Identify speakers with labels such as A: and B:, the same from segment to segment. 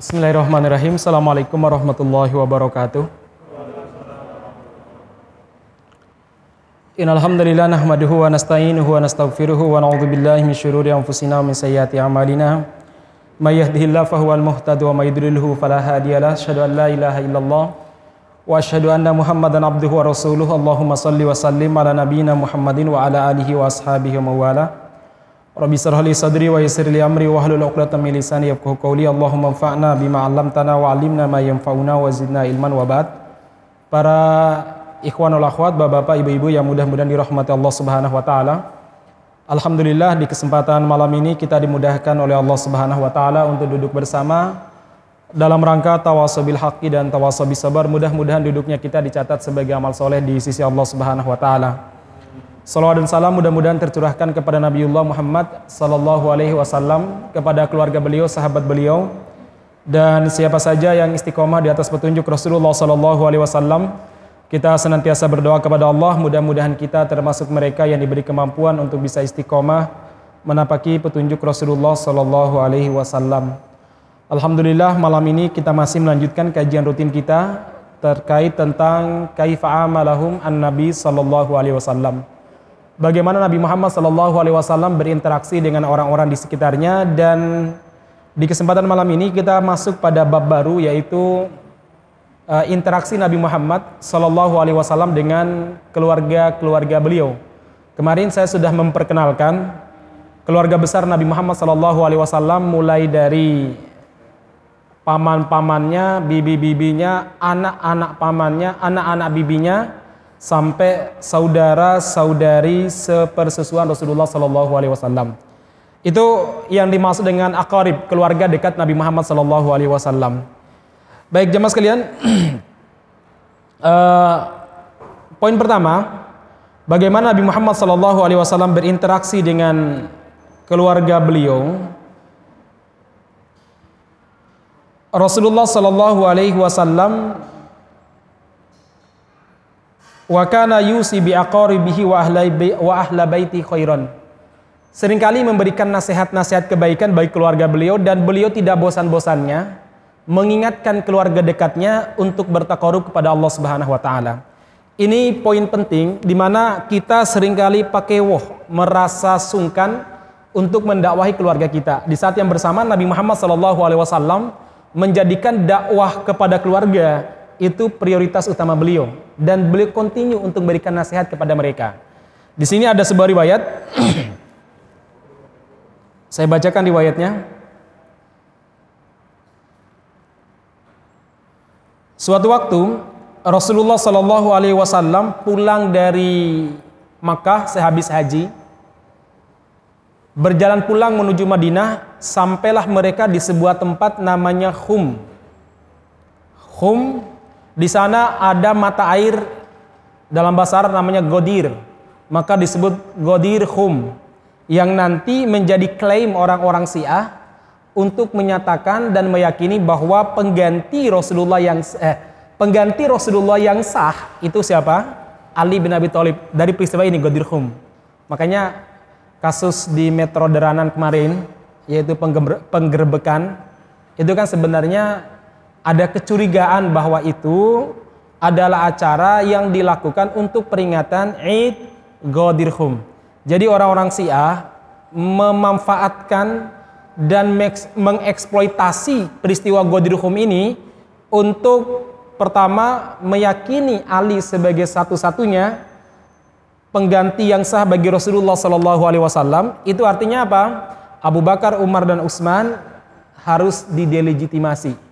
A: Bismillahirrahmanirrahim. Assalamualaikum warahmatullahi wabarakatuh. Innal hamdalillah nahmaduhu wa nasta'inuhu wa nastaghfiruhu wa na'udzu billahi min syururi anfusina wa min sayyiati a'malina. May yahdihillahu fahuwal muhtadi wa may yudlilhu fala hadiyalah. Asyhadu an la ilaha illallah wa asyhadu anna Muhammadan abduhu wa rasuluhu. Allahumma salli wa sallim ala nabiyyina Muhammadin wa ala alihi wa ashabihi wa mawala. Rabbi syrah li sadri wa yassir li amri wa hlul 'uqdatam min lisani yafqahu qawli. Allahumma anfa'na bima 'allamtana wa 'allimna ma yanfa'una wa zidna ilman wa ba'd. Para ikhwanul akhwat, bapak-bapak, ibu-ibu yang mudah-mudahan dirahmati Allah Subhanahu wa taala. Alhamdulillah di kesempatan malam ini kita dimudahkan oleh Allah Subhanahu wa taala untuk duduk bersama dalam rangka tawasobil haqqi dan tawasobil sabar. Mudah-mudahan duduknya kita dicatat sebagai amal soleh di sisi Allah Subhanahu wa taala. Salawat dan salam mudah-mudahan tercurahkan kepada Nabiullah Muhammad sallallahu alaihi wasallam, kepada keluarga beliau, sahabat beliau, dan siapa saja yang istiqomah di atas petunjuk Rasulullah sallallahu alaihi wasallam. Kita senantiasa berdoa kepada Allah, mudah-mudahan kita termasuk mereka yang diberi kemampuan untuk bisa istiqomah menapaki petunjuk Rasulullah sallallahu alaihi wasallam. Alhamdulillah malam ini kita masih melanjutkan kajian rutin kita terkait tentang kaifa amalahum an-nabi sallallahu alaihi wasallam bagaimana Nabi Muhammad Shallallahu Alaihi Wasallam berinteraksi dengan orang-orang di sekitarnya dan di kesempatan malam ini kita masuk pada bab baru yaitu uh, interaksi Nabi Muhammad Shallallahu Alaihi Wasallam dengan keluarga-keluarga beliau. Kemarin saya sudah memperkenalkan keluarga besar Nabi Muhammad Shallallahu Alaihi Wasallam mulai dari paman-pamannya, bibi-bibinya, anak-anak pamannya, anak-anak bibinya, sampai saudara-saudari sepersesuan Rasulullah Sallallahu Alaihi Wasallam. Itu yang dimaksud dengan akarib, keluarga dekat Nabi Muhammad Sallallahu Alaihi Wasallam. Baik jemaah sekalian, uh, poin pertama, bagaimana Nabi Muhammad Sallallahu Alaihi Wasallam berinteraksi dengan keluarga beliau. Rasulullah Sallallahu Alaihi Wasallam wa kana yusi bi aqaribihi wa ahla baiti khairan. Seringkali memberikan nasihat-nasihat kebaikan bagi keluarga beliau dan beliau tidak bosan-bosannya mengingatkan keluarga dekatnya untuk bertakarub kepada Allah Subhanahu wa taala. Ini poin penting di mana kita sering kali pakai woh merasa sungkan untuk mendakwahi keluarga kita. Di saat yang bersamaan Nabi Muhammad SAW menjadikan dakwah kepada keluarga itu prioritas utama beliau dan beliau continue untuk memberikan nasihat kepada mereka. Di sini ada sebuah riwayat. Saya bacakan riwayatnya. Suatu waktu Rasulullah Shallallahu Alaihi Wasallam pulang dari Makkah sehabis haji, berjalan pulang menuju Madinah, sampailah mereka di sebuah tempat namanya Khum. Khum di sana ada mata air dalam bahasa Arab namanya Godir. Maka disebut Godir Khum yang nanti menjadi klaim orang-orang Syiah untuk menyatakan dan meyakini bahwa pengganti Rasulullah yang eh, pengganti Rasulullah yang sah itu siapa? Ali bin Abi Thalib dari peristiwa ini Godir Khum. Makanya kasus di Metro Deranan kemarin yaitu penggerbekan itu kan sebenarnya ada kecurigaan bahwa itu adalah acara yang dilakukan untuk peringatan Eid Ghadirhum. Jadi orang-orang Syiah memanfaatkan dan mengeksploitasi peristiwa Ghadirhum ini untuk pertama meyakini Ali sebagai satu-satunya pengganti yang sah bagi Rasulullah Shallallahu Alaihi Wasallam. Itu artinya apa? Abu Bakar, Umar dan Utsman harus didelegitimasi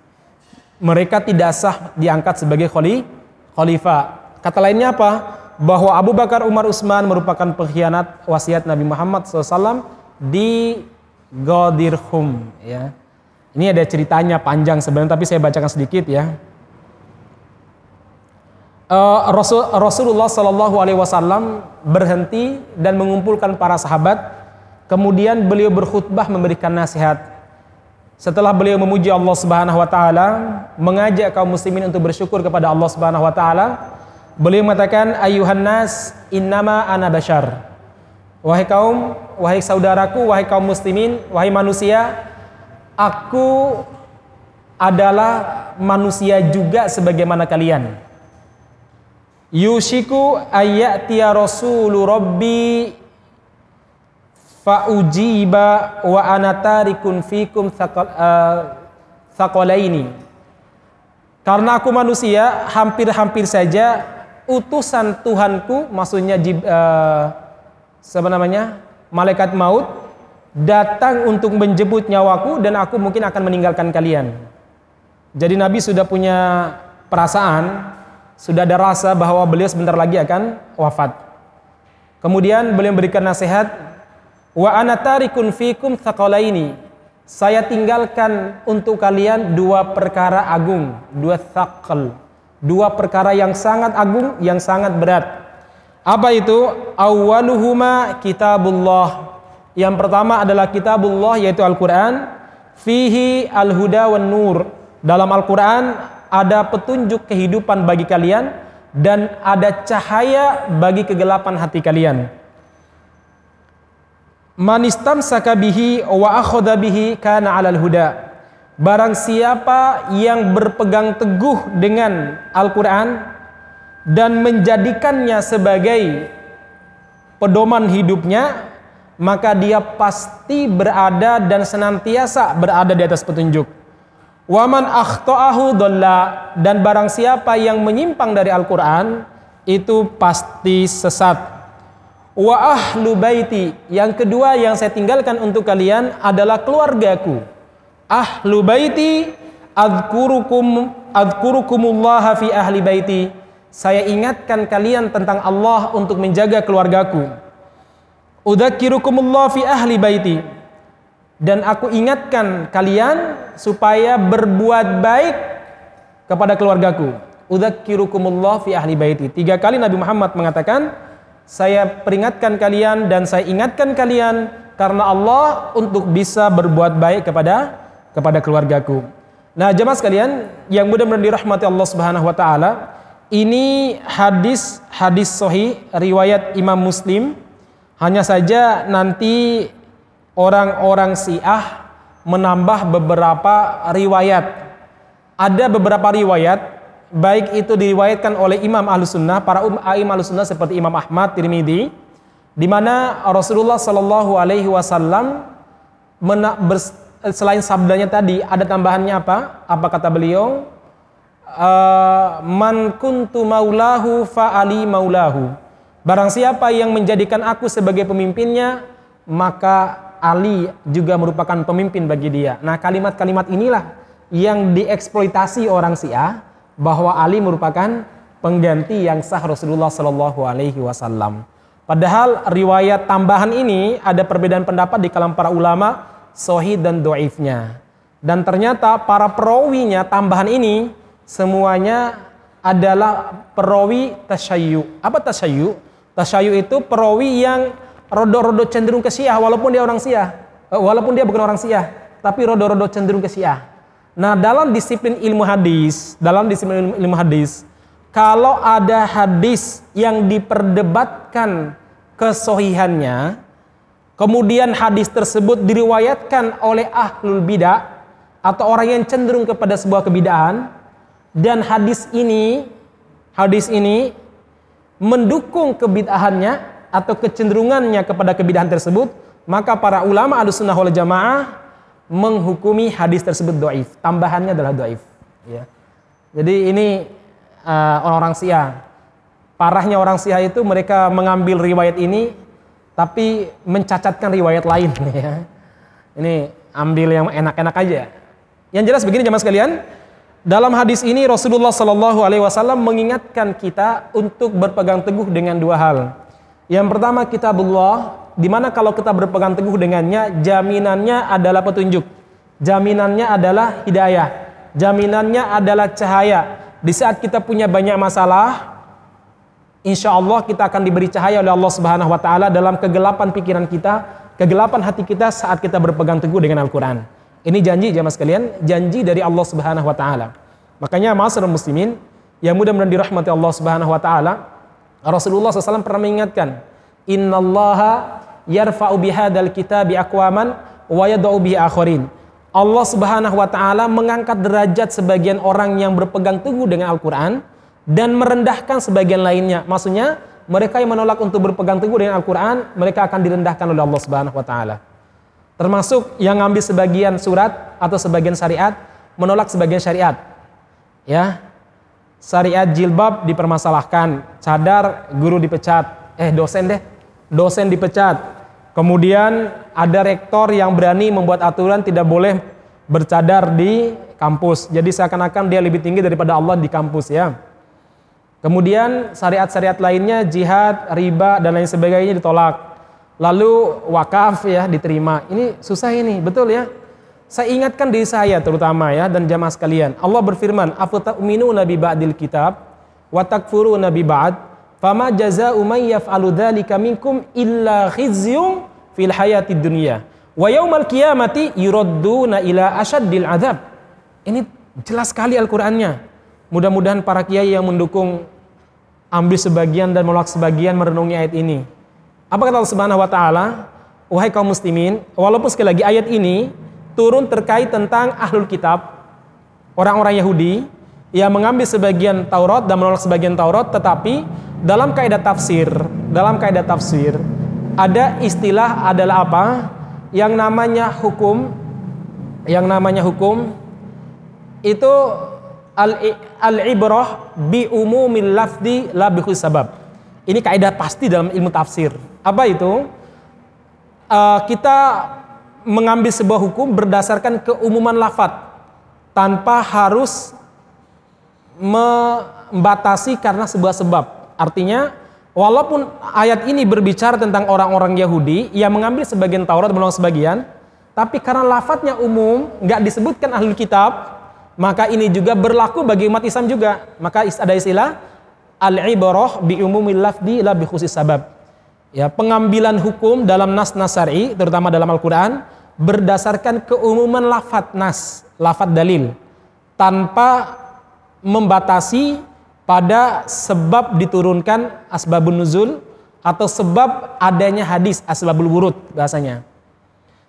A: mereka tidak sah diangkat sebagai khalifah. Kata lainnya apa? Bahwa Abu Bakar, Umar, Utsman merupakan pengkhianat wasiat Nabi Muhammad SAW di Ghadirhum. Ya. Ini ada ceritanya panjang sebenarnya, tapi saya bacakan sedikit ya. Uh, Rasul, Rasulullah Shallallahu Alaihi Wasallam berhenti dan mengumpulkan para sahabat. Kemudian beliau berkhutbah memberikan nasihat setelah beliau memuji Allah Subhanahu wa taala, mengajak kaum muslimin untuk bersyukur kepada Allah Subhanahu wa taala, beliau mengatakan ayuhan nas innama ana bashar. Wahai kaum, wahai saudaraku, wahai kaum muslimin, wahai manusia, aku adalah manusia juga sebagaimana kalian. Yushiku ayatiya rasulu rabbi faujiba wa anatarikun fikum thaqalaini. Uh, Karena aku manusia, hampir-hampir saja utusan Tuhanku, maksudnya uh, namanya? malaikat maut datang untuk menjemput nyawaku dan aku mungkin akan meninggalkan kalian. Jadi Nabi sudah punya perasaan, sudah ada rasa bahwa beliau sebentar lagi akan wafat. Kemudian beliau memberikan nasihat, wa ana tarikun fikum ini. Saya tinggalkan untuk kalian dua perkara agung, dua thaqal, dua perkara yang sangat agung, yang sangat berat. Apa itu? Awaluhuma kitabullah. Yang pertama adalah kitabullah yaitu Al-Qur'an. Fihi al-huda wan nur. Dalam Al-Qur'an ada petunjuk kehidupan bagi kalian dan ada cahaya bagi kegelapan hati kalian. Manistam sakabihi wa akhadha bihi kana 'alal huda. Barang siapa yang berpegang teguh dengan Al-Qur'an dan menjadikannya sebagai pedoman hidupnya, maka dia pasti berada dan senantiasa berada di atas petunjuk. Waman akhtaahu dolla dan barang siapa yang menyimpang dari Al-Qur'an itu pasti sesat wa ahlu baiti. Yang kedua yang saya tinggalkan untuk kalian adalah keluargaku. Ahlu baiti adzkurukum adzkurukumullah fi ahli baiti. Saya ingatkan kalian tentang Allah untuk menjaga keluargaku. Udzakirukumullah fi ahli baiti. Dan aku ingatkan kalian supaya berbuat baik kepada keluargaku. Udzakirukumullah fi ahli baiti. Tiga kali Nabi Muhammad mengatakan, saya peringatkan kalian dan saya ingatkan kalian karena Allah untuk bisa berbuat baik kepada kepada keluargaku. Nah, jemaah sekalian yang mudah-mudahan dirahmati Allah Subhanahu wa taala, ini hadis hadis sahih riwayat Imam Muslim. Hanya saja nanti orang-orang Syiah menambah beberapa riwayat. Ada beberapa riwayat baik itu diriwayatkan oleh Imam Ahlussunnah, para um, imam Ahlussunnah seperti Imam Ahmad Tirmidzi, di mana Rasulullah Shallallahu Alaihi Wasallam selain sabdanya tadi ada tambahannya apa? Apa kata beliau? Uh, man kuntu maulahu fa ali maulahu. Barang siapa yang menjadikan aku sebagai pemimpinnya, maka Ali juga merupakan pemimpin bagi dia. Nah, kalimat-kalimat inilah yang dieksploitasi orang Syiah bahwa Ali merupakan pengganti yang sah Rasulullah Shallallahu Alaihi Wasallam. Padahal riwayat tambahan ini ada perbedaan pendapat di kalangan para ulama sohid dan doifnya. Dan ternyata para perawinya tambahan ini semuanya adalah perawi tasyayu. Apa tasyayu? Tasyayu itu perawi yang rodo-rodo cenderung ke syiah walaupun dia orang syiah. Eh, walaupun dia bukan orang syiah, tapi rodo-rodo cenderung ke syiah. Nah, dalam disiplin ilmu hadis, dalam disiplin ilmu hadis, kalau ada hadis yang diperdebatkan kesohihannya, kemudian hadis tersebut diriwayatkan oleh ahlul bidah atau orang yang cenderung kepada sebuah kebidaan, dan hadis ini, hadis ini mendukung kebidahannya atau kecenderungannya kepada kebidahan tersebut, maka para ulama al-sunnah wal jamaah menghukumi hadis tersebut doif. Tambahannya adalah doif. Ya. Jadi ini uh, orang-orang Syiah. Parahnya orang Syiah itu mereka mengambil riwayat ini tapi mencacatkan riwayat lain. Ya. Ini ambil yang enak-enak aja. Yang jelas begini jemaah sekalian, dalam hadis ini Rasulullah Shallallahu Alaihi Wasallam mengingatkan kita untuk berpegang teguh dengan dua hal. Yang pertama kitabullah, di mana kalau kita berpegang teguh dengannya, jaminannya adalah petunjuk. Jaminannya adalah hidayah. Jaminannya adalah cahaya. Di saat kita punya banyak masalah, insya Allah kita akan diberi cahaya oleh Allah Subhanahu wa taala dalam kegelapan pikiran kita, kegelapan hati kita saat kita berpegang teguh dengan Al-Qur'an. Ini janji jamaah sekalian, janji dari Allah Subhanahu wa taala. Makanya masyarakat muslimin yang mudah-mudahan dirahmati Allah Subhanahu wa taala, Rasulullah SAW pernah mengingatkan, "Innallaha yarfa'u bihadzal kitabi aqwaman wa yad'u bihi akharin. Allah Subhanahu wa taala mengangkat derajat sebagian orang yang berpegang teguh dengan Al-Qur'an dan merendahkan sebagian lainnya. Maksudnya, mereka yang menolak untuk berpegang teguh dengan Al-Qur'an, mereka akan direndahkan oleh Allah Subhanahu wa taala. Termasuk yang ngambil sebagian surat atau sebagian syariat, menolak sebagian syariat. Ya. Syariat jilbab dipermasalahkan, cadar guru dipecat. Eh, dosen deh. Dosen dipecat Kemudian ada rektor yang berani membuat aturan tidak boleh bercadar di kampus. Jadi seakan-akan dia lebih tinggi daripada Allah di kampus ya. Kemudian syariat-syariat lainnya jihad, riba dan lain sebagainya ditolak. Lalu wakaf ya diterima. Ini susah ini, betul ya? Saya ingatkan diri saya terutama ya dan jamaah sekalian. Allah berfirman, "Afatu'minuna bi ba'dil kitab wa takfuruna bi ba'd?" Fama jazaa'u may yaf'alu dzalika illa khizyun fil hayati dunya. Wa yaumal qiyamati yuradduna ila asyaddil adzab. Ini jelas sekali Al-Qur'annya. Mudah-mudahan para kiai yang mendukung ambil sebagian dan menolak sebagian merenungi ayat ini. Apa kata Allah Subhanahu wa taala? Wahai kaum muslimin, walaupun sekali lagi ayat ini turun terkait tentang ahlul kitab, orang-orang Yahudi yang mengambil sebagian Taurat dan menolak sebagian Taurat, tetapi dalam kaidah tafsir, dalam kaidah tafsir ada istilah adalah apa? Yang namanya hukum, yang namanya hukum itu al ibrah bi umumil lafdi la bi sabab. Ini kaidah pasti dalam ilmu tafsir. Apa itu? Uh, kita mengambil sebuah hukum berdasarkan keumuman lafat tanpa harus membatasi karena sebuah sebab. Artinya, walaupun ayat ini berbicara tentang orang-orang Yahudi yang mengambil sebagian Taurat menolak sebagian, tapi karena lafadznya umum, nggak disebutkan ahli kitab, maka ini juga berlaku bagi umat Islam juga. Maka ada istilah al-ibarah bi umumil lafdi la bi khusus sabab. Ya, pengambilan hukum dalam nas nasari, terutama dalam Al-Qur'an, berdasarkan keumuman lafat nas, lafat dalil, tanpa membatasi pada sebab diturunkan asbabun nuzul atau sebab adanya hadis asbabul wurud bahasanya.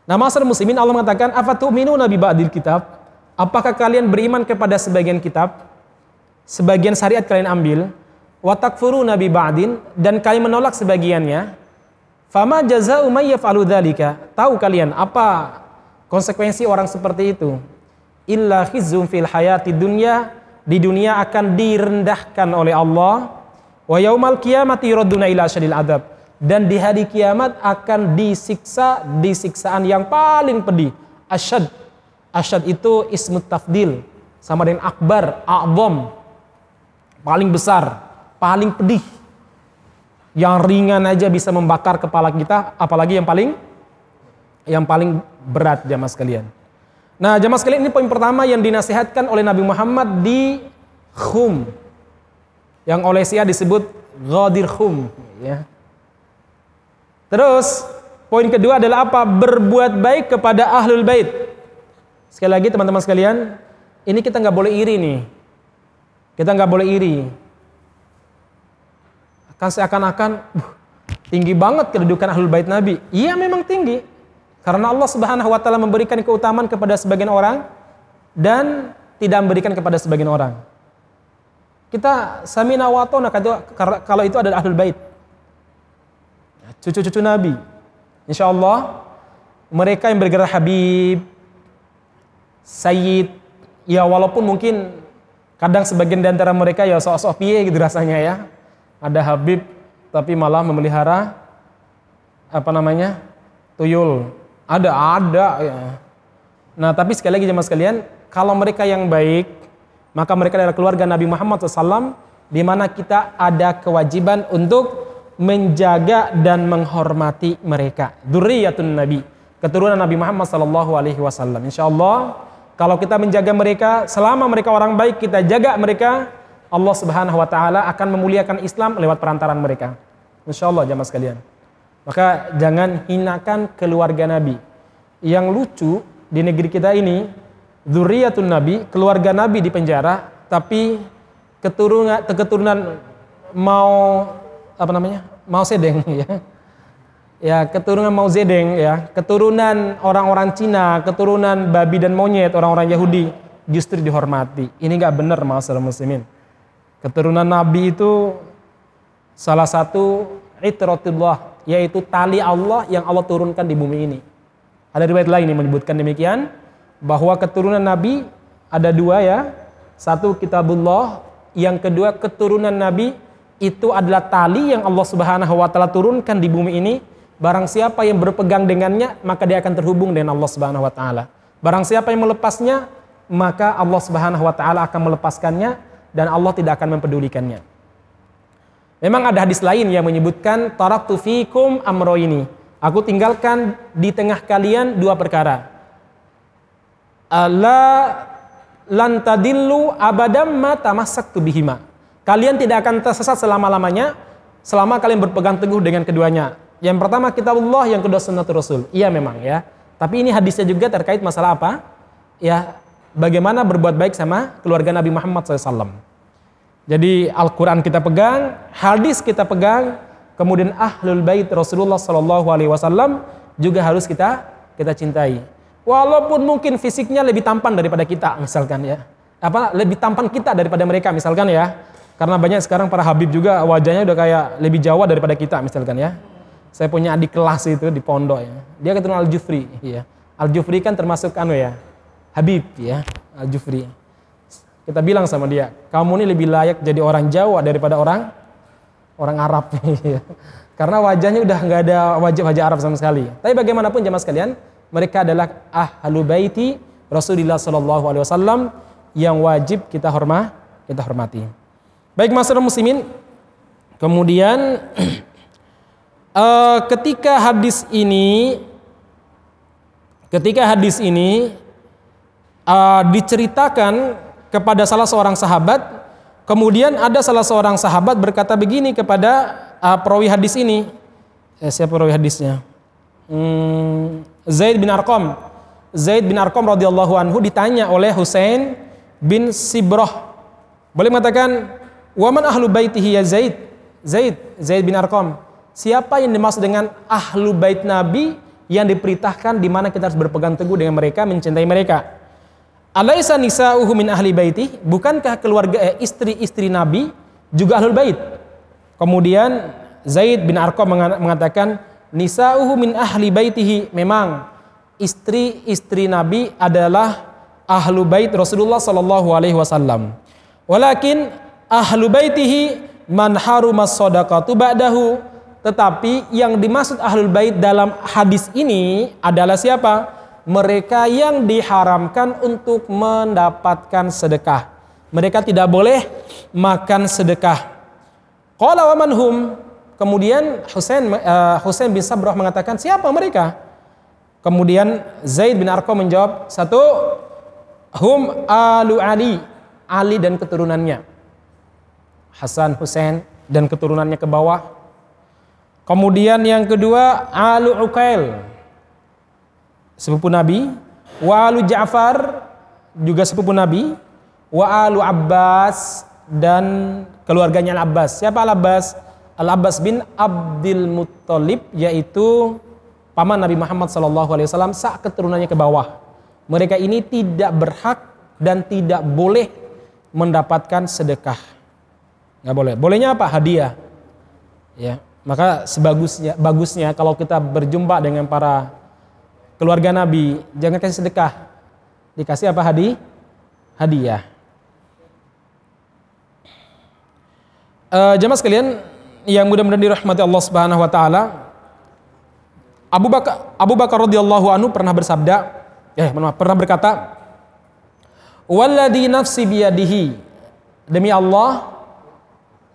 A: Nah, masyarakat muslimin Allah mengatakan, "Afatu'minuna bi ba'dil kitab?" Apakah kalian beriman kepada sebagian kitab? Sebagian syariat kalian ambil, wa takfuruna bi ba'din dan kalian menolak sebagiannya. Fama jazaa'u may yaf'alu dzalika? Tahu kalian apa konsekuensi orang seperti itu? Illa khizzun fil hayati dunya di dunia akan direndahkan oleh Allah. Wa yaumal qiyamati yuradduna ila syadil adab dan di hari kiamat akan disiksa di siksaan yang paling pedih. Asyad. Asyad itu ismut tafdil. Sama dengan akbar a'zam. Paling besar paling pedih. Yang ringan aja bisa membakar kepala kita apalagi yang paling yang paling berat jamaah sekalian Nah, jamaah sekalian ini poin pertama yang dinasihatkan oleh Nabi Muhammad di Khum. Yang oleh Syiah disebut Ghadir Khum, ya. Terus, poin kedua adalah apa? Berbuat baik kepada ahlul bait. Sekali lagi teman-teman sekalian, ini kita nggak boleh iri nih. Kita nggak boleh iri. Kan seakan-akan tinggi banget kedudukan ahlul bait Nabi. Iya memang tinggi. Karena Allah Subhanahu wa taala memberikan keutamaan kepada sebagian orang dan tidak memberikan kepada sebagian orang. Kita samina wa kalau itu adalah ahlul bait. Cucu-cucu Nabi. Insya Allah mereka yang bergerak Habib, Sayyid, ya walaupun mungkin kadang sebagian di antara mereka ya sok-sok piye gitu rasanya ya. Ada Habib tapi malah memelihara apa namanya? tuyul. Ada, ada ya. Nah, tapi sekali lagi jemaah sekalian, kalau mereka yang baik, maka mereka adalah keluarga Nabi Muhammad SAW, di mana kita ada kewajiban untuk menjaga dan menghormati mereka. Durriyatun Nabi, keturunan Nabi Muhammad Sallallahu Alaihi Wasallam. Insya Allah, kalau kita menjaga mereka, selama mereka orang baik, kita jaga mereka, Allah Subhanahu Wa Taala akan memuliakan Islam lewat perantaran mereka. Insya Allah, jamaah sekalian. Maka jangan hinakan keluarga Nabi. Yang lucu di negeri kita ini, zuriyatun Nabi, keluarga Nabi di penjara, tapi keturunan keturunan mau apa namanya? mau sedeng ya. ya keturunan Mao Zedong ya, keturunan orang-orang Cina, keturunan babi dan monyet orang-orang Yahudi justru dihormati. Ini nggak benar masalah muslimin. Keturunan Nabi itu salah satu itratullah yaitu tali Allah yang Allah turunkan di bumi ini. Ada riwayat lain yang menyebutkan demikian bahwa keturunan Nabi ada dua ya. Satu kitabullah, yang kedua keturunan Nabi itu adalah tali yang Allah Subhanahu wa taala turunkan di bumi ini Barang siapa yang berpegang dengannya, maka dia akan terhubung dengan Allah Subhanahu wa taala. Barang siapa yang melepasnya, maka Allah Subhanahu wa taala akan melepaskannya dan Allah tidak akan mempedulikannya. Memang ada hadis lain yang menyebutkan taraktu fikum amro ini. Aku tinggalkan di tengah kalian dua perkara. La lantadillu abadam ma tamassaktu bihima. Kalian tidak akan tersesat selama-lamanya selama kalian berpegang teguh dengan keduanya yang pertama kitabullah, yang kedua sunnatul rasul. Iya memang ya. Tapi ini hadisnya juga terkait masalah apa? Ya, bagaimana berbuat baik sama keluarga Nabi Muhammad SAW. Jadi Al-Quran kita pegang, hadis kita pegang, kemudian ahlul bait Rasulullah Sallallahu Alaihi Wasallam juga harus kita kita cintai. Walaupun mungkin fisiknya lebih tampan daripada kita, misalkan ya, apa lebih tampan kita daripada mereka, misalkan ya. Karena banyak sekarang para Habib juga wajahnya udah kayak lebih Jawa daripada kita, misalkan ya. Saya punya adik kelas itu di pondok ya. Dia keturunan Al-Jufri, ya. Al-Jufri kan termasuk anu ya, Habib ya, Al-Jufri. Kita bilang sama dia, kamu ini lebih layak jadi orang Jawa daripada orang orang Arab. Karena wajahnya udah nggak ada wajah-wajah Arab sama sekali. Tapi bagaimanapun jemaah sekalian, mereka adalah ahlu baiti Rasulullah Shallallahu Alaihi Wasallam yang wajib kita hormat, kita hormati. Baik masyarakat muslimin, kemudian uh, ketika hadis ini ketika hadis ini uh, diceritakan kepada salah seorang sahabat kemudian ada salah seorang sahabat berkata begini kepada uh, perawi hadis ini. Eh, siapa perawi hadisnya? Hmm, Zaid bin Arqam. Zaid bin Arqam radhiyallahu anhu ditanya oleh Husain bin Sibroh. Boleh mengatakan waman ahlu baitihi ya Zaid? Zaid Zaid bin Arqam. Siapa yang dimaksud dengan ahlu bait Nabi yang diperintahkan di mana kita harus berpegang teguh dengan mereka, mencintai mereka? Alaisa nisa'uhu min ahli baiti? Bukankah keluarga eh, istri-istri Nabi juga ahlul bait? Kemudian Zaid bin Arqam mengatakan nisa'uhu min ahli baitihi. Memang istri-istri Nabi adalah ahlu bait Rasulullah sallallahu alaihi wasallam. Walakin ahlu baitihi man harumas sadaqatu ba'dahu tetapi yang dimaksud ahlul bait dalam hadis ini adalah siapa? Mereka yang diharamkan untuk mendapatkan sedekah. Mereka tidak boleh makan sedekah. Qala wa manhum? Kemudian Husain uh, Husain bin Sabrah mengatakan, "Siapa mereka?" Kemudian Zaid bin Arqam menjawab, "Satu, hum alu Ali, Ali dan keturunannya. Hasan, Husain dan keturunannya ke bawah Kemudian yang kedua Alu Ukail sepupu Nabi, wa Alu Ja'far juga sepupu Nabi, wa Alu Abbas dan keluarganya Al Abbas. Siapa Al Abbas? Al Abbas bin Abdul Muttalib yaitu paman Nabi Muhammad SAW saat keturunannya ke bawah. Mereka ini tidak berhak dan tidak boleh mendapatkan sedekah. Nggak boleh. Bolehnya apa? Hadiah. Ya. Maka sebagusnya bagusnya kalau kita berjumpa dengan para keluarga Nabi, jangan kasih sedekah. Dikasih apa hadi? Hadiah. Uh, jemaah sekalian yang mudah-mudahan dirahmati Allah Subhanahu wa taala. Abu Bakar Abu Bakar radhiyallahu anhu pernah bersabda, eh maaf, pernah berkata, "Walladzi nafsi biyadihi." Demi Allah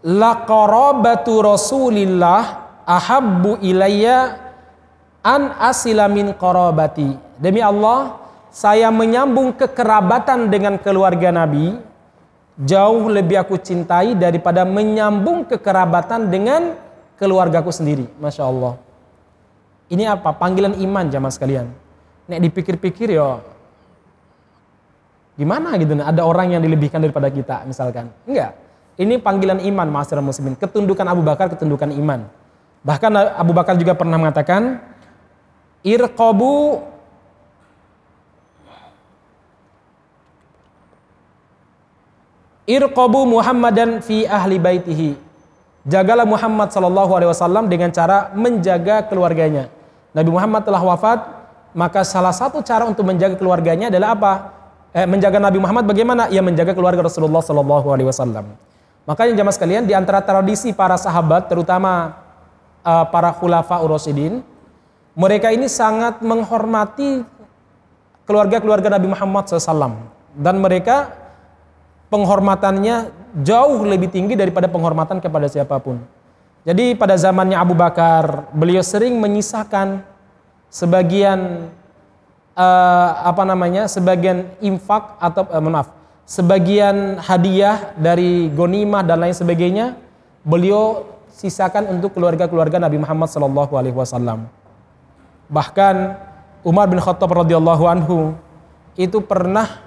A: laqarabatu Rasulillah ahabbu ilayya an asila min qarabati. Demi Allah, saya menyambung kekerabatan dengan keluarga Nabi jauh lebih aku cintai daripada menyambung kekerabatan dengan keluargaku sendiri. Masya Allah. Ini apa? Panggilan iman zaman sekalian. Nek dipikir-pikir ya gimana gitu ada orang yang dilebihkan daripada kita misalkan. Enggak. Ini panggilan iman masyarakat muslimin. Ketundukan Abu Bakar, ketundukan iman. Bahkan Abu Bakar juga pernah mengatakan, irqabu irqabu Muhammadan fi ahli baitihi. Jagalah Muhammad sallallahu alaihi wasallam dengan cara menjaga keluarganya. Nabi Muhammad telah wafat, maka salah satu cara untuk menjaga keluarganya adalah apa? Eh, menjaga Nabi Muhammad bagaimana? Ya menjaga keluarga Rasulullah sallallahu alaihi wasallam. Makanya jamaah sekalian di antara tradisi para sahabat terutama uh, para khulafa urasidin, mereka ini sangat menghormati keluarga-keluarga Nabi Muhammad SAW dan mereka penghormatannya jauh lebih tinggi daripada penghormatan kepada siapa pun. Jadi pada zamannya Abu Bakar, beliau sering menyisakan sebagian uh, apa namanya, sebagian infak atau uh, maaf, sebagian hadiah dari gonimah dan lain sebagainya, beliau sisakan untuk keluarga-keluarga Nabi Muhammad sallallahu alaihi wasallam. Bahkan Umar bin Khattab radhiyallahu anhu itu pernah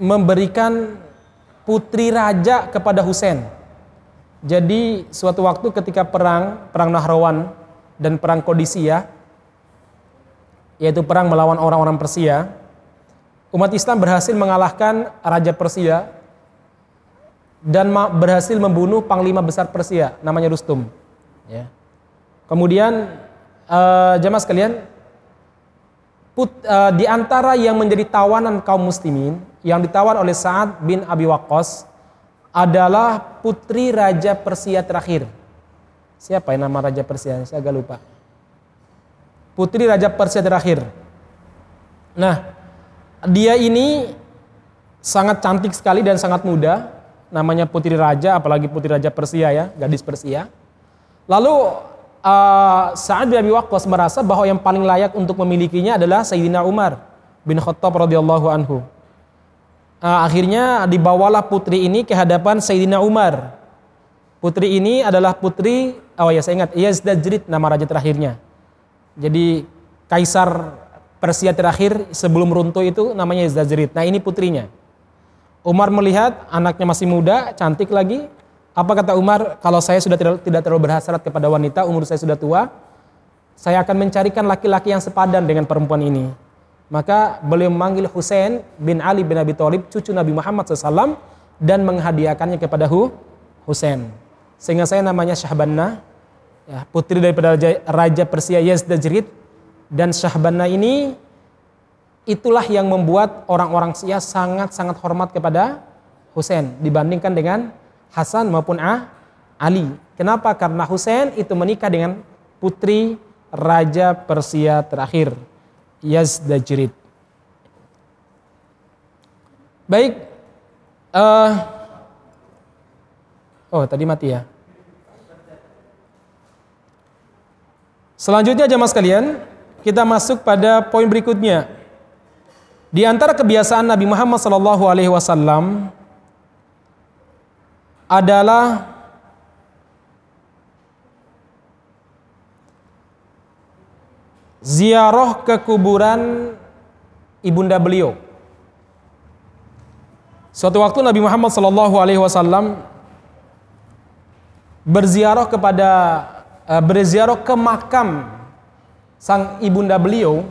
A: memberikan putri raja kepada Husain. Jadi suatu waktu ketika perang, perang Nahrawan dan perang Kodisia, yaitu perang melawan orang-orang Persia, umat Islam berhasil mengalahkan Raja Persia dan berhasil membunuh Panglima Besar Persia, namanya Rustum. Ya. Kemudian uh, jemaah sekalian, put, uh, di antara yang menjadi tawanan kaum muslimin yang ditawan oleh Sa'ad bin Abi Waqqas adalah putri Raja Persia terakhir. Siapa yang nama Raja Persia? Saya agak lupa. Putri Raja Persia terakhir. Nah, dia ini sangat cantik sekali dan sangat muda. Namanya Putri Raja, apalagi Putri Raja Persia ya, gadis Persia. Lalu uh, Sa'ad bin Abi Waqqas merasa bahwa yang paling layak untuk memilikinya adalah Sayyidina Umar bin Khattab radhiyallahu anhu uh, akhirnya dibawalah putri ini ke hadapan Sayyidina Umar. Putri ini adalah putri, oh ya saya ingat, Yazdajrid nama raja terakhirnya. Jadi kaisar Persia terakhir sebelum runtuh itu namanya Yazdajrid. Nah ini putrinya. Umar melihat anaknya masih muda, cantik lagi. Apa kata Umar? Kalau saya sudah tidak, tidak terlalu berhasrat kepada wanita, umur saya sudah tua, saya akan mencarikan laki-laki yang sepadan dengan perempuan ini. Maka beliau memanggil Husain bin Ali bin Abi Thalib cucu Nabi Muhammad SAW dan menghadiahkannya kepada Husain. Sehingga saya namanya Syahbanna, ya, putri daripada Raja, Raja Persia Yazdajrid dan Syahbanna ini itulah yang membuat orang-orang Syiah sangat-sangat hormat kepada Husain dibandingkan dengan Hasan maupun ah, Ali. Kenapa? Karena Husain itu menikah dengan putri Raja Persia terakhir. Yazdajrid. Baik. Uh, oh, tadi mati ya. Selanjutnya jemaah sekalian, kita masuk pada poin berikutnya. Di antara kebiasaan Nabi Muhammad SAW adalah ziarah ke kuburan ibunda beliau. Suatu waktu Nabi Muhammad sallallahu alaihi wasallam berziarah kepada uh, berziarah ke makam sang ibunda beliau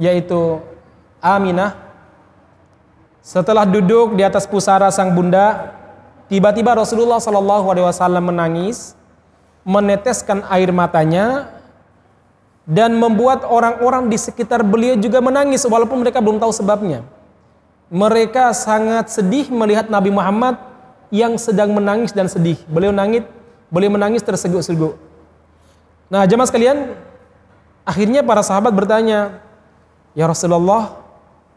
A: yaitu Aminah. Setelah duduk di atas pusara sang bunda, tiba-tiba Rasulullah sallallahu alaihi wasallam menangis, meneteskan air matanya dan membuat orang-orang di sekitar beliau juga menangis walaupun mereka belum tahu sebabnya. Mereka sangat sedih melihat Nabi Muhammad yang sedang menangis dan sedih. Beliau nangis, beliau menangis terseguk-seguk. Nah, jemaah sekalian, akhirnya para sahabat bertanya, "Ya Rasulullah,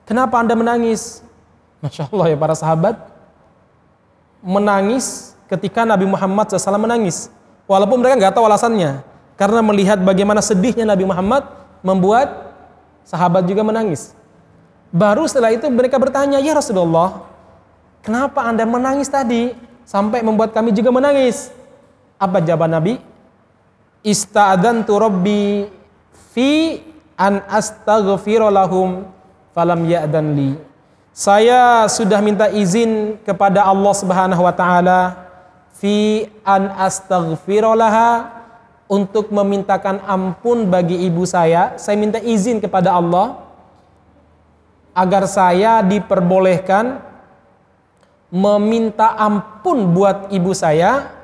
A: kenapa Anda menangis?" Masya Allah ya para sahabat menangis ketika Nabi Muhammad SAW menangis. Walaupun mereka nggak tahu alasannya karena melihat bagaimana sedihnya Nabi Muhammad membuat sahabat juga menangis. Baru setelah itu mereka bertanya, "Ya Rasulullah, kenapa Anda menangis tadi sampai membuat kami juga menangis?" Apa jawaban Nabi? Ista'adantu rabbi fi an astaghfira lahum falam ya'dan li. Saya sudah minta izin kepada Allah Subhanahu wa taala fi an astaghfira laha untuk memintakan ampun bagi ibu saya. Saya minta izin kepada Allah agar saya diperbolehkan meminta ampun buat ibu saya.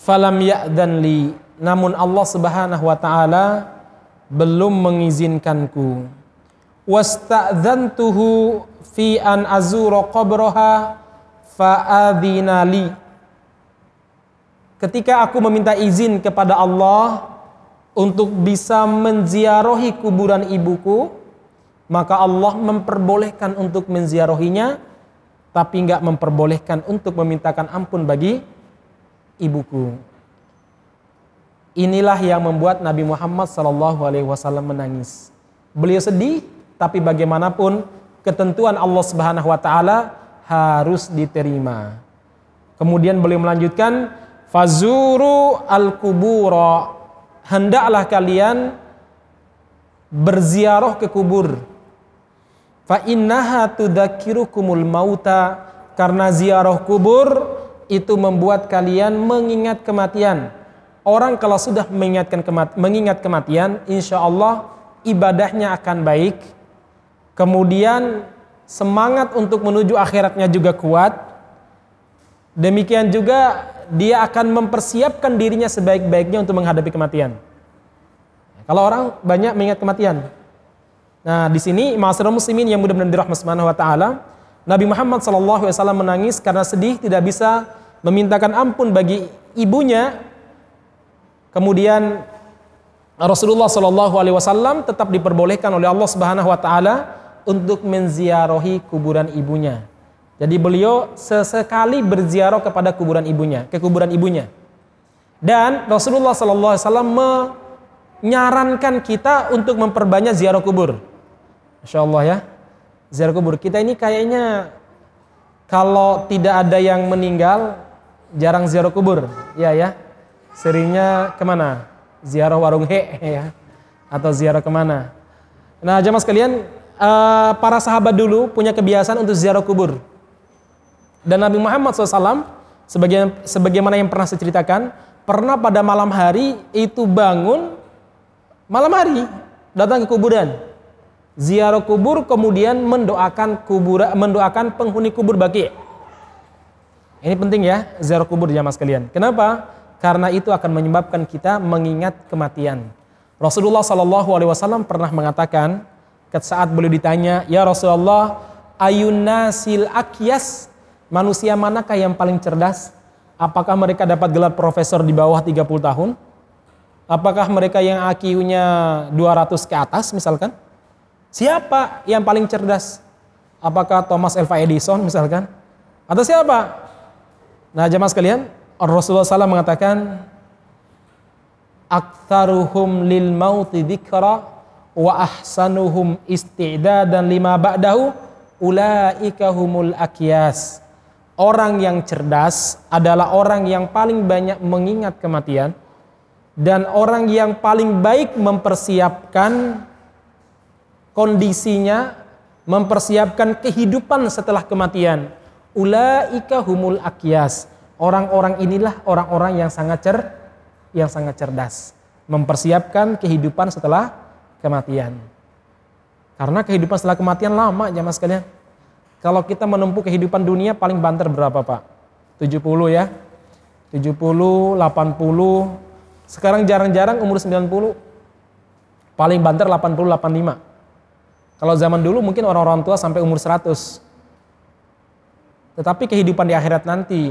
A: Falam ya'dan li. Namun Allah Subhanahu wa taala belum mengizinkanku. Wasta'dzantuhu fi an azura qabraha fa'adhina li ketika aku meminta izin kepada Allah untuk bisa menziarahi kuburan ibuku, maka Allah memperbolehkan untuk menziarahinya, tapi nggak memperbolehkan untuk memintakan ampun bagi ibuku. Inilah yang membuat Nabi Muhammad SAW menangis. Beliau sedih, tapi bagaimanapun ketentuan Allah Subhanahu Wa Taala harus diterima. Kemudian beliau melanjutkan, Fazuru al-kubura. Hendaklah kalian berziarah ke kubur. Fa innaha tudzakirukumul mauta karena ziarah kubur itu membuat kalian mengingat kematian. Orang kalau sudah mengingatkan kemat mengingat kematian, insya Allah ibadahnya akan baik. Kemudian semangat untuk menuju akhiratnya juga kuat. Demikian juga dia akan mempersiapkan dirinya sebaik-baiknya untuk menghadapi kematian. Kalau orang banyak mengingat kematian. Nah, di sini masyarakat muslimin yang mudah-mudahan dirahmati Subhanahu wa taala, Nabi Muhammad SAW menangis karena sedih tidak bisa memintakan ampun bagi ibunya. Kemudian Rasulullah Shallallahu Alaihi Wasallam tetap diperbolehkan oleh Allah Subhanahu Wa Taala untuk menziarahi kuburan ibunya. Jadi beliau sesekali berziarah kepada kuburan ibunya, ke kuburan ibunya. Dan Rasulullah Sallallahu Alaihi Wasallam menyarankan kita untuk memperbanyak ziarah kubur. Masya Allah ya, ziarah kubur. Kita ini kayaknya kalau tidak ada yang meninggal, jarang ziarah kubur. Ya ya, seringnya ke mana? Ziarah warung he ya, atau ziarah ke mana? Nah jamaah sekalian, eh, para sahabat dulu punya kebiasaan untuk ziarah kubur. Dan Nabi Muhammad SAW, sebagaimana, sebagaimana yang pernah saya ceritakan, pernah pada malam hari itu bangun, malam hari datang ke kuburan. Ziarah kubur kemudian mendoakan kubur, mendoakan penghuni kubur bagi. Ini penting ya, ziarah kubur jamaah sekalian. Kenapa? Karena itu akan menyebabkan kita mengingat kematian. Rasulullah Shallallahu Alaihi Wasallam pernah mengatakan, saat beliau ditanya, ya Rasulullah, ayun nasil akyas Manusia manakah yang paling cerdas? Apakah mereka dapat gelar profesor di bawah 30 tahun? Apakah mereka yang IQ-nya 200 ke atas misalkan? Siapa yang paling cerdas? Apakah Thomas Alva Edison misalkan? Atau siapa? Nah jemaah sekalian, Rasulullah SAW mengatakan, Aktharuhum lil mauti dhikra wa ahsanuhum isti'dadan lima ba'dahu ulaika humul akyas orang yang cerdas adalah orang yang paling banyak mengingat kematian dan orang yang paling baik mempersiapkan kondisinya, mempersiapkan kehidupan setelah kematian. Ulaika humul akyas. Orang-orang inilah orang-orang yang sangat cer yang sangat cerdas, mempersiapkan kehidupan setelah kematian. Karena kehidupan setelah kematian lama jamaah sekalian. Kalau kita menempuh kehidupan dunia paling banter berapa Pak? 70 ya? 70, 80, sekarang jarang-jarang umur 90. Paling banter 80, 85. Kalau zaman dulu mungkin orang-orang tua sampai umur 100. Tetapi kehidupan di akhirat nanti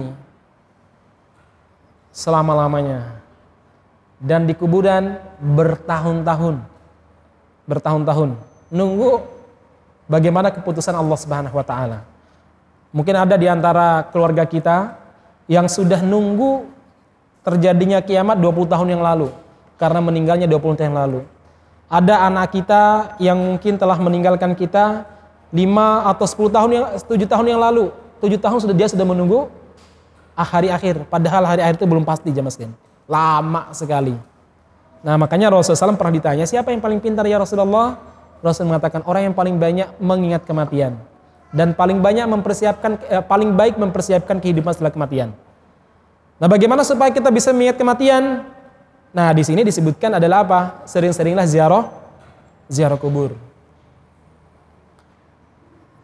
A: selama-lamanya dan di kuburan bertahun-tahun bertahun-tahun nunggu bagaimana keputusan Allah Subhanahu wa taala. Mungkin ada di antara keluarga kita yang sudah nunggu terjadinya kiamat 20 tahun yang lalu karena meninggalnya 20 tahun yang lalu. Ada anak kita yang mungkin telah meninggalkan kita 5 atau 10 tahun yang 7 tahun yang lalu. 7 tahun sudah dia sudah menunggu hari akhir, padahal hari akhir itu belum pasti jamaah sekalian. Lama sekali. Nah, makanya Rasulullah SAW pernah ditanya, siapa yang paling pintar ya Rasulullah? Rasul mengatakan orang yang paling banyak mengingat kematian dan paling banyak mempersiapkan eh, paling baik mempersiapkan kehidupan setelah kematian. Nah, bagaimana supaya kita bisa mengingat kematian? Nah, di sini disebutkan adalah apa? Sering-seringlah ziarah ziarah kubur.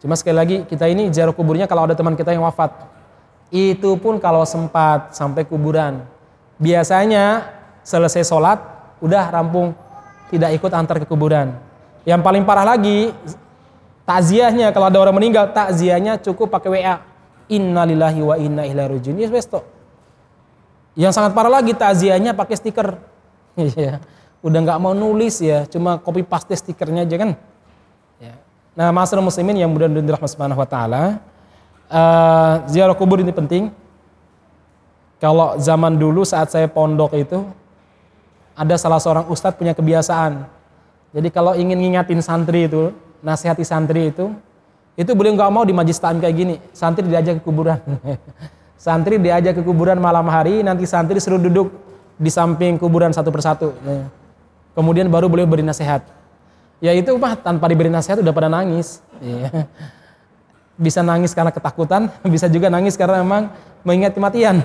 A: Cuma sekali lagi kita ini ziarah kuburnya kalau ada teman kita yang wafat. Itu pun kalau sempat sampai kuburan. Biasanya selesai sholat udah rampung tidak ikut antar ke kuburan. Yang paling parah lagi takziahnya kalau ada orang meninggal takziahnya cukup pakai WA. Innalillahi wa inna ilaihi rajiun. Yes, yang sangat parah lagi takziahnya pakai stiker. Iya. Udah nggak mau nulis ya, cuma copy paste stikernya aja kan. Ya. Nah, masalah muslimin yang mudah-mudahan dirahmati subhanahu wa taala, uh, ziarah kubur ini penting. Kalau zaman dulu saat saya pondok itu ada salah seorang ustadz punya kebiasaan. Jadi kalau ingin ngingatin santri itu, nasihati santri itu, itu beliau nggak mau di majlis kayak gini. Santri diajak ke kuburan. Santri diajak ke kuburan malam hari, nanti santri suruh duduk di samping kuburan satu persatu. Kemudian baru boleh beri nasihat. Ya itu mah tanpa diberi nasihat udah pada nangis. Iya. Bisa nangis karena ketakutan, bisa juga nangis karena memang mengingat kematian.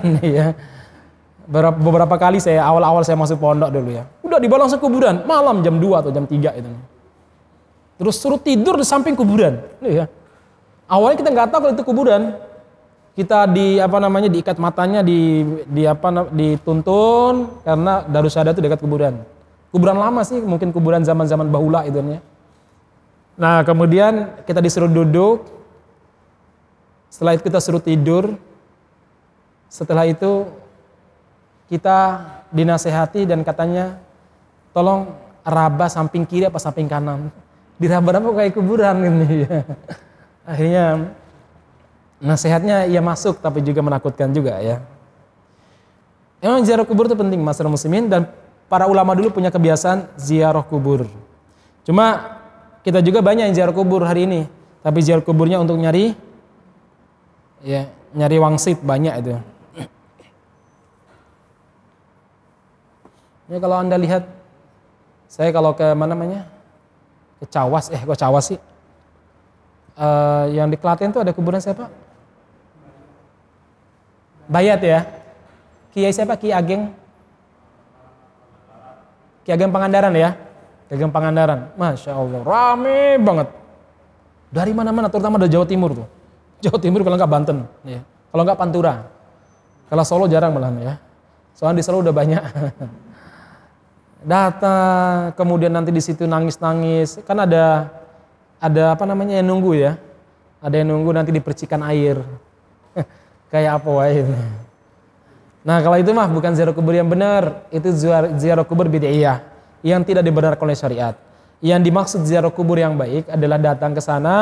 A: Beberapa, beberapa kali saya awal-awal saya masuk pondok dulu ya. Udah dibawa langsung kuburan, malam jam 2 atau jam 3 itu. Terus suruh tidur di samping kuburan. Ya. Awalnya kita nggak tahu kalau itu kuburan kita di apa namanya diikat matanya di di apa dituntun karena Darusada itu dekat kuburan. Kuburan lama sih, mungkin kuburan zaman-zaman bahula itu ya. Nah, kemudian kita disuruh duduk. Setelah itu kita suruh tidur. Setelah itu kita dinasehati dan katanya tolong raba samping kiri apa samping kanan. Diraba-raba kayak kuburan ini. Akhirnya nasihatnya ia masuk tapi juga menakutkan juga ya. Emang ziarah kubur itu penting masalah muslimin dan para ulama dulu punya kebiasaan ziarah kubur. Cuma kita juga banyak yang ziarah kubur hari ini, tapi ziarah kuburnya untuk nyari ya, nyari wangsit banyak itu. Ya kalau Anda lihat saya kalau ke mana namanya? Ke Cawas, eh kok Cawas sih? Uh, yang di Klaten itu ada kuburan siapa? Bayat ya. Kiai siapa? Kiai Ageng. Kiai Ageng Pangandaran ya. Kiai Ageng Pangandaran. Masya Allah. Rame banget. Dari mana-mana, terutama dari Jawa Timur tuh. Jawa Timur kalau nggak Banten. Ya. Kalau nggak Pantura. Kalau Solo jarang malah ya. Soalnya di Solo udah banyak. Datang, kemudian nanti di situ nangis-nangis. Kan ada ada apa namanya yang nunggu ya. Ada yang nunggu nanti dipercikan air. kayak apa wae. Nah kalau itu mah bukan ziarah kubur yang benar, itu ziarah kubur bid'iyah yang tidak dibenarkan oleh syariat. Yang dimaksud ziarah kubur yang baik adalah datang ke sana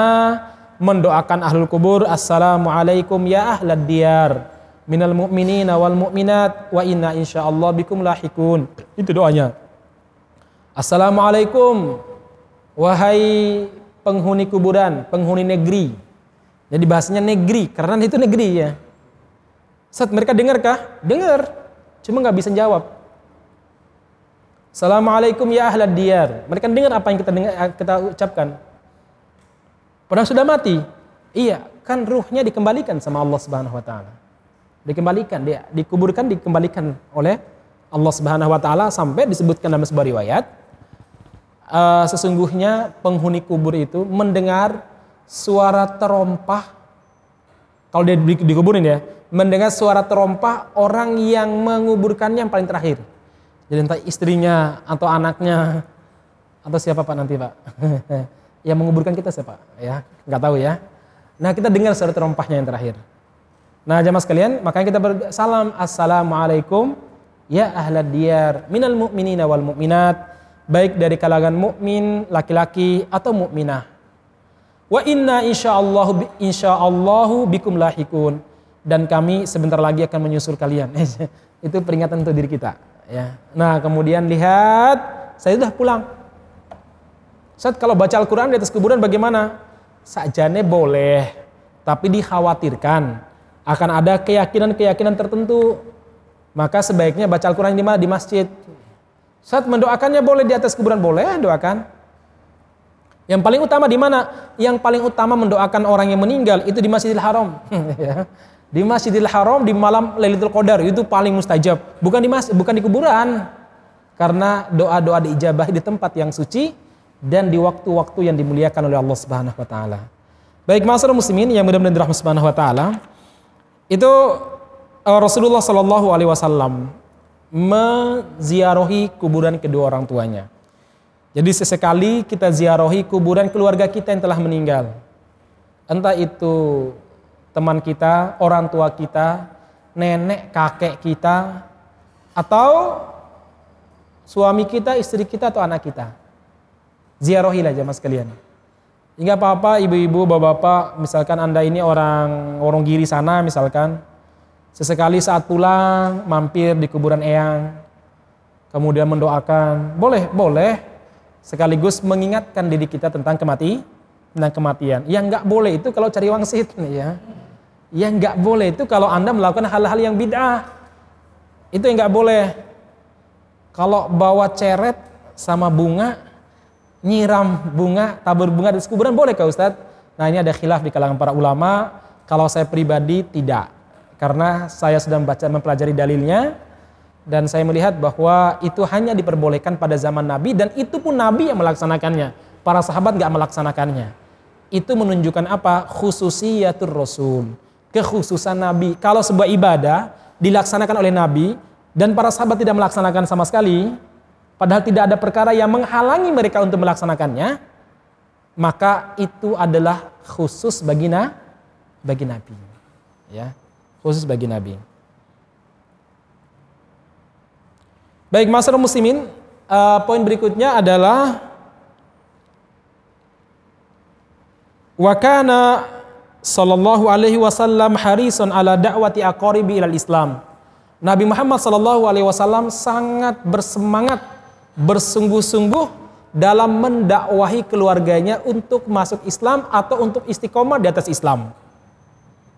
A: mendoakan ahlul kubur assalamualaikum ya ahlad diyar minal mu'minina wal mu'minat wa inna insyaallah bikum lahikun. Itu doanya. Assalamualaikum wahai penghuni kuburan, penghuni negeri. Jadi bahasanya negeri karena itu negeri ya. Saat mereka dengarkah? Dengar. Cuma nggak bisa jawab. Assalamualaikum ya ahlad diyar. Mereka dengar apa yang kita dengar, kita ucapkan. Padahal sudah mati. Iya, kan ruhnya dikembalikan sama Allah Subhanahu wa taala. Dikembalikan, dia dikuburkan dikembalikan oleh Allah Subhanahu wa taala sampai disebutkan dalam sebuah riwayat uh, sesungguhnya penghuni kubur itu mendengar suara terompah kalau dia dikuburin ya mendengar suara terompah orang yang menguburkannya yang paling terakhir. Jadi entah istrinya atau anaknya atau siapa pak nanti pak yang menguburkan kita siapa ya nggak tahu ya. Nah kita dengar suara terompahnya yang terakhir. Nah jamaah sekalian makanya kita bersalam assalamualaikum ya ahlad diyar minal mu'minina wal mu'minat baik dari kalangan mukmin laki-laki atau mukminah. Wa inna insyaallah insyaallahu bikum lahikun dan kami sebentar lagi akan menyusul kalian. itu peringatan untuk diri kita. Ya. Nah kemudian lihat, saya sudah pulang. Saat kalau baca Al-Quran di atas kuburan bagaimana? Sajane boleh, tapi dikhawatirkan akan ada keyakinan-keyakinan tertentu. Maka sebaiknya baca Al-Quran di mana? Di masjid. Saat mendoakannya boleh di atas kuburan boleh doakan. Yang paling utama di mana? Yang paling utama mendoakan orang yang meninggal itu di Masjidil Haram. Ya di Masjidil Haram di malam Lailatul Qadar itu paling mustajab. Bukan di mas, bukan di kuburan. karena doa-doa diijabah di tempat yang suci dan di waktu-waktu yang dimuliakan oleh Allah Subhanahu wa taala. Baik masyarakat muslimin yang mudah-mudahan dirahmati Subhanahu wa taala. Itu uh, Rasulullah Shallallahu alaihi wasallam menziarahi kuburan kedua orang tuanya. Jadi sesekali kita ziarahi kuburan keluarga kita yang telah meninggal. Entah itu teman kita, orang tua kita, nenek, kakek kita, atau suami kita, istri kita atau anak kita. Ziarahilah jamaah sekalian. Hingga apa-apa ibu-ibu, bapak-bapak, misalkan Anda ini orang orang giri sana misalkan, sesekali saat pulang mampir di kuburan eyang, kemudian mendoakan, boleh, boleh, sekaligus mengingatkan diri kita tentang kemati, tentang kematian. Yang nggak boleh itu kalau cari wangsit, ya. Yang nggak boleh itu kalau anda melakukan hal-hal yang bid'ah, itu yang nggak boleh. Kalau bawa ceret sama bunga, nyiram bunga, tabur bunga di kuburan boleh kah Ustadz? Nah ini ada khilaf di kalangan para ulama. Kalau saya pribadi tidak. Karena saya sudah membaca mempelajari dalilnya. Dan saya melihat bahwa itu hanya diperbolehkan pada zaman Nabi. Dan itu pun Nabi yang melaksanakannya. Para sahabat nggak melaksanakannya. Itu menunjukkan apa? Khususiyatur Rasul. Kekhususan Nabi. Kalau sebuah ibadah dilaksanakan oleh Nabi, dan para sahabat tidak melaksanakan sama sekali, padahal tidak ada perkara yang menghalangi mereka untuk melaksanakannya, maka itu adalah khusus bagi na, bagi Nabi. Ya, khusus bagi Nabi. Baik, masalah muslimin, uh, poin berikutnya adalah wakana sallallahu alaihi wasallam harisun ala da'wati aqaribi ilal Islam. Nabi Muhammad Shallallahu Alaihi Wasallam sangat bersemangat, bersungguh-sungguh dalam mendakwahi keluarganya untuk masuk Islam atau untuk istiqomah di atas Islam.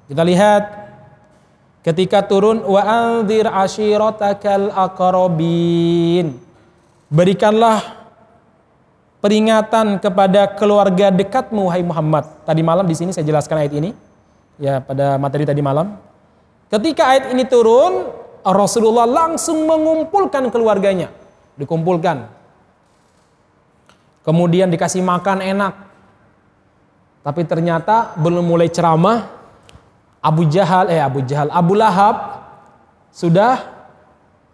A: Kita lihat ketika turun wa anzir ashiratakal aqrabin. Berikanlah peringatan kepada keluarga dekatmu wahai Muhammad. Tadi malam di sini saya jelaskan ayat ini. Ya, pada materi tadi malam. Ketika ayat ini turun, Rasulullah langsung mengumpulkan keluarganya. Dikumpulkan. Kemudian dikasih makan enak. Tapi ternyata belum mulai ceramah, Abu Jahal, eh Abu Jahal, Abu Lahab sudah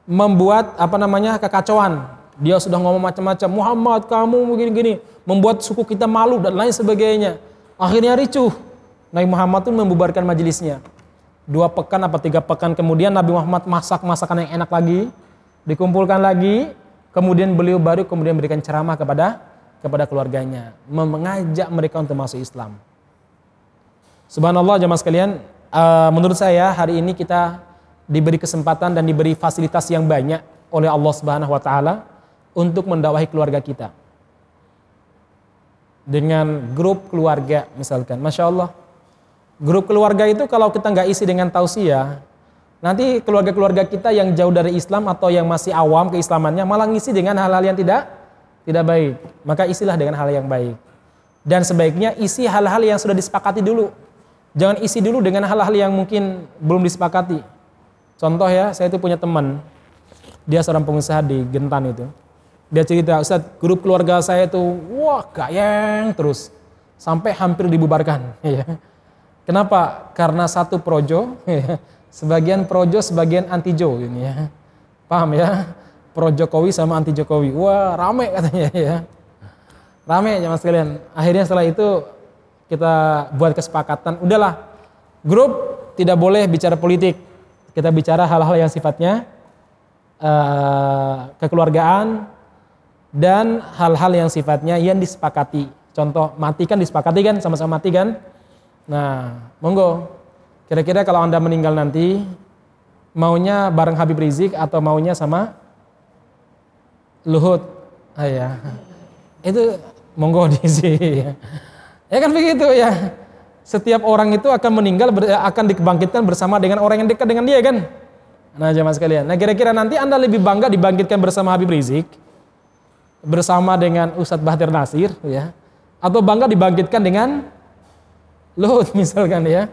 A: membuat apa namanya kekacauan. Dia sudah ngomong macam-macam, Muhammad kamu begini-gini, membuat suku kita malu dan lain sebagainya. Akhirnya ricuh. Nabi Muhammad pun membubarkan majelisnya dua pekan apa tiga pekan kemudian Nabi Muhammad masak masakan yang enak lagi, dikumpulkan lagi, kemudian beliau baru kemudian berikan ceramah kepada kepada keluarganya, mengajak mereka untuk masuk Islam. Subhanallah jemaah sekalian, uh, menurut saya hari ini kita diberi kesempatan dan diberi fasilitas yang banyak oleh Allah Subhanahu wa taala untuk mendakwahi keluarga kita. Dengan grup keluarga misalkan, Masya Allah, Grup keluarga itu kalau kita nggak isi dengan tausiah, nanti keluarga-keluarga kita yang jauh dari Islam atau yang masih awam keislamannya malah ngisi dengan hal-hal yang tidak tidak baik. Maka isilah dengan hal yang baik. Dan sebaiknya isi hal-hal yang sudah disepakati dulu. Jangan isi dulu dengan hal-hal yang mungkin belum disepakati. Contoh ya, saya itu punya teman, dia seorang pengusaha di Gentan itu. Dia cerita, Ustaz, grup keluarga saya itu, wah gayeng terus. Sampai hampir dibubarkan. Ya. Kenapa? Karena satu projo, sebagian projo, sebagian anti Jo ini ya. Paham ya? Pro Jokowi sama anti Jokowi. Wah, rame katanya ya. Rame ya Mas kalian. Akhirnya setelah itu kita buat kesepakatan, udahlah. Grup tidak boleh bicara politik. Kita bicara hal-hal yang sifatnya uh, kekeluargaan dan hal-hal yang sifatnya yang disepakati. Contoh mati kan disepakati kan sama-sama mati kan? Nah, monggo. Kira-kira kalau Anda meninggal nanti, maunya bareng Habib Rizik atau maunya sama Luhut? Ah, ya. Itu monggo diisi. Ya kan begitu ya. Setiap orang itu akan meninggal, akan dibangkitkan bersama dengan orang yang dekat dengan dia kan. Nah jemaah sekalian. Nah kira-kira nanti Anda lebih bangga dibangkitkan bersama Habib Rizik, bersama dengan Ustadz Bahtir Nasir, ya, atau bangga dibangkitkan dengan Lut misalkan ya.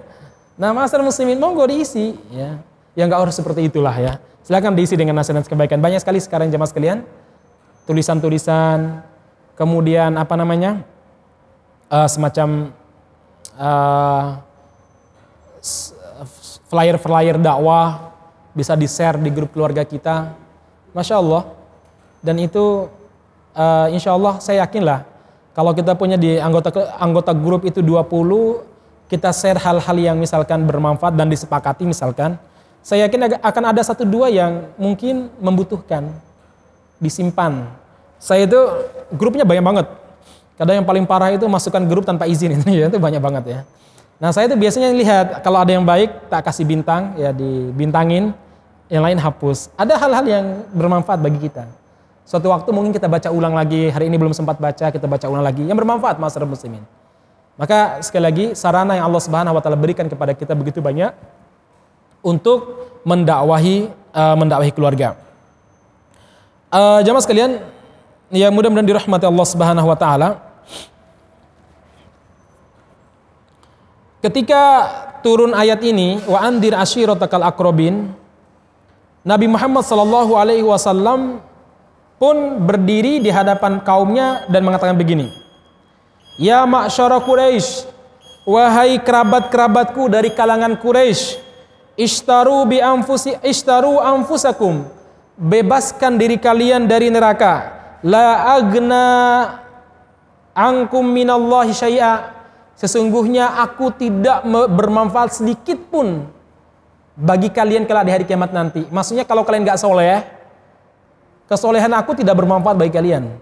A: Nah masalah muslimin monggo diisi ya. Ya nggak harus seperti itulah ya. Silakan diisi dengan nasihat kebaikan. Banyak sekali sekarang jemaah sekalian tulisan-tulisan, kemudian apa namanya uh, semacam uh, flyer-flyer dakwah bisa di-share di grup keluarga kita, masya Allah. Dan itu uh, insya Allah saya yakin lah kalau kita punya di anggota anggota grup itu 20 kita share hal-hal yang misalkan bermanfaat dan disepakati misalkan saya yakin akan ada satu dua yang mungkin membutuhkan disimpan. Saya itu grupnya banyak banget. Kadang yang paling parah itu masukkan grup tanpa izin itu ya itu banyak banget ya. Nah saya itu biasanya lihat kalau ada yang baik tak kasih bintang ya dibintangin, yang lain hapus. Ada hal-hal yang bermanfaat bagi kita. Suatu waktu mungkin kita baca ulang lagi, hari ini belum sempat baca, kita baca ulang lagi. Yang bermanfaat masyarakat muslimin. Maka sekali lagi sarana yang Allah Subhanahu wa taala berikan kepada kita begitu banyak untuk mendakwahi uh, mendakwahi keluarga. Uh, jamaah sekalian, ya mudah-mudahan dirahmati Allah Subhanahu wa taala. Ketika turun ayat ini wa andir ashiratakal akrobin Nabi Muhammad sallallahu alaihi wasallam pun berdiri di hadapan kaumnya dan mengatakan begini Ya ma'syara Quraisy wahai kerabat-kerabatku dari kalangan Quraisy ishtaru bi anfusi ishtaru anfusakum bebaskan diri kalian dari neraka. La agna angkum minallahi syai'a Sesungguhnya aku tidak bermanfaat sedikit pun bagi kalian kelak di hari kiamat nanti. Maksudnya kalau kalian gak soleh, kesolehan aku tidak bermanfaat bagi kalian.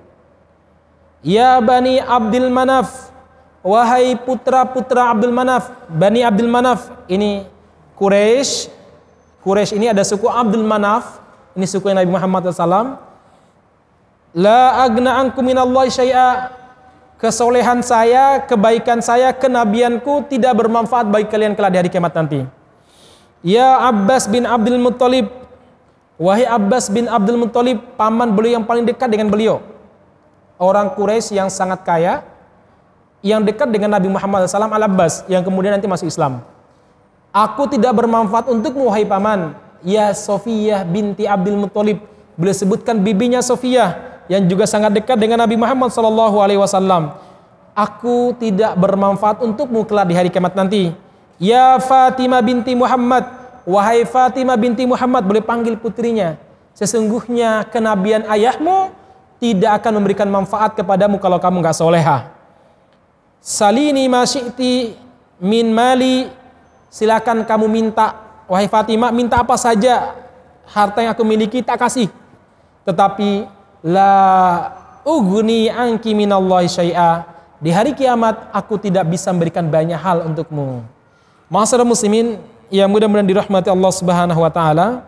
A: Ya Bani Abdul Manaf, wahai putra-putra Abdul Manaf, Bani Abdul Manaf, ini Quraisy. Quraisy ini ada suku Abdul Manaf, ini suku Nabi Muhammad SAW. La agna ankum minallahi syai'a kesolehan saya, kebaikan saya, kenabianku tidak bermanfaat bagi kalian kelak di hari kiamat nanti. Ya Abbas bin Abdul Muttalib, wahai Abbas bin Abdul Muttalib, paman beliau yang paling dekat dengan beliau. Orang Quraisy yang sangat kaya, yang dekat dengan Nabi Muhammad SAW al-Abbas, yang kemudian nanti masuk Islam. Aku tidak bermanfaat untukmu, wahai paman. Ya Sofiyah binti Abdul Muttalib. Beliau sebutkan bibinya Sofiyah yang juga sangat dekat dengan Nabi Muhammad sallallahu alaihi wasallam. Aku tidak bermanfaat untukmu kelak di hari kiamat nanti. Ya Fatimah binti Muhammad, wahai Fatimah binti Muhammad, boleh panggil putrinya. Sesungguhnya kenabian ayahmu tidak akan memberikan manfaat kepadamu kalau kamu nggak soleha. Salini masyiti min mali, silakan kamu minta, wahai Fatimah, minta apa saja harta yang aku miliki tak kasih. Tetapi la ugni anki minallahi syai'a. Di hari kiamat aku tidak bisa memberikan banyak hal untukmu. Masyarakat muslimin yang mudah-mudahan dirahmati Allah Subhanahu wa taala,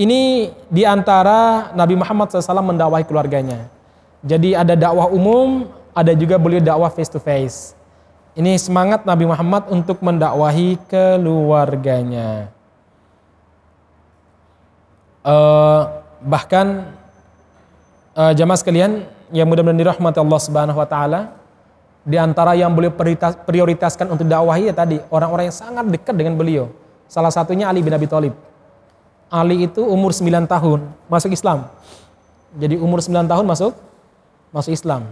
A: ini di antara Nabi Muhammad SAW mendakwahi keluarganya. Jadi ada dakwah umum, ada juga beliau dakwah face to face. Ini semangat Nabi Muhammad untuk mendakwahi keluarganya. Uh, bahkan uh, jamaah sekalian yang mudah-mudahan dirahmati Allah Subhanahu wa taala, di antara yang beliau prioritas, prioritaskan untuk dakwahi ya tadi orang-orang yang sangat dekat dengan beliau. Salah satunya Ali bin Abi Thalib. Ali itu umur 9 tahun masuk Islam. Jadi umur 9 tahun masuk masuk Islam.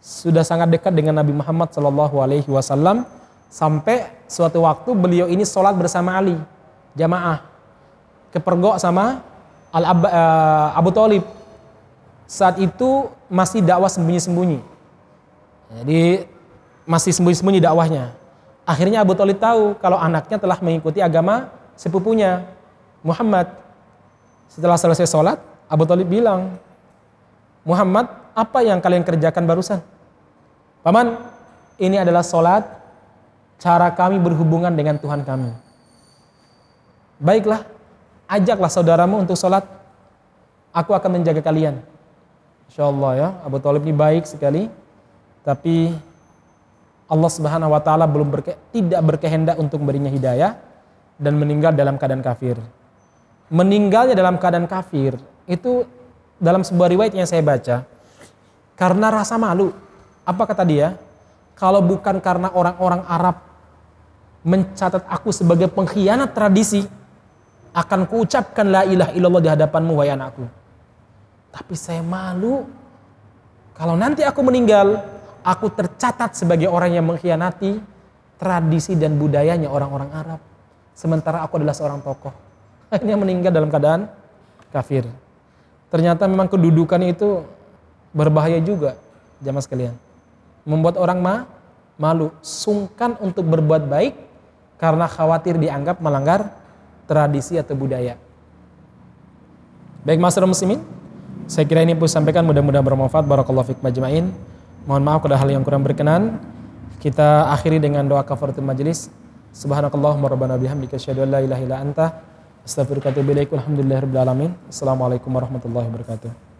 A: Sudah sangat dekat dengan Nabi Muhammad Shallallahu alaihi wasallam sampai suatu waktu beliau ini sholat bersama Ali jamaah kepergok sama Al eh, Abu Thalib saat itu masih dakwah sembunyi-sembunyi. Jadi masih sembunyi-sembunyi dakwahnya. Akhirnya Abu Talib tahu kalau anaknya telah mengikuti agama sepupunya Muhammad. Setelah selesai sholat, Abu Talib bilang, Muhammad, apa yang kalian kerjakan barusan? Paman, ini adalah sholat, cara kami berhubungan dengan Tuhan kami. Baiklah, ajaklah saudaramu untuk sholat. Aku akan menjaga kalian. Insya Allah ya, Abu Talib ini baik sekali. Tapi Allah Subhanahu wa taala belum berke, tidak berkehendak untuk memberinya hidayah dan meninggal dalam keadaan kafir. Meninggalnya dalam keadaan kafir itu dalam sebuah riwayat yang saya baca karena rasa malu. Apa kata dia? Kalau bukan karena orang-orang Arab mencatat aku sebagai pengkhianat tradisi, akan kuucapkan la ilaha illallah di hadapanmu wahai anakku. Tapi saya malu kalau nanti aku meninggal, aku tercatat sebagai orang yang mengkhianati tradisi dan budayanya orang-orang Arab. Sementara aku adalah seorang tokoh. Akhirnya meninggal dalam keadaan kafir. Ternyata memang kedudukan itu berbahaya juga, jamaah sekalian. Membuat orang ma malu, sungkan untuk berbuat baik karena khawatir dianggap melanggar tradisi atau budaya. Baik masyarakat muslimin, saya kira ini pun sampaikan mudah-mudahan bermanfaat. Barakallahu fiik majma'in. Mohon maaf kalau hal yang kurang berkenan. Kita akhiri dengan doa kafaratul majelis. Subhanakallahumma rabbana bihamdika asyhadu an la ilaha illa anta astaghfiruka wa atubu ilaik. Alhamdulillahirabbil alamin. Assalamualaikum warahmatullahi wabarakatuh.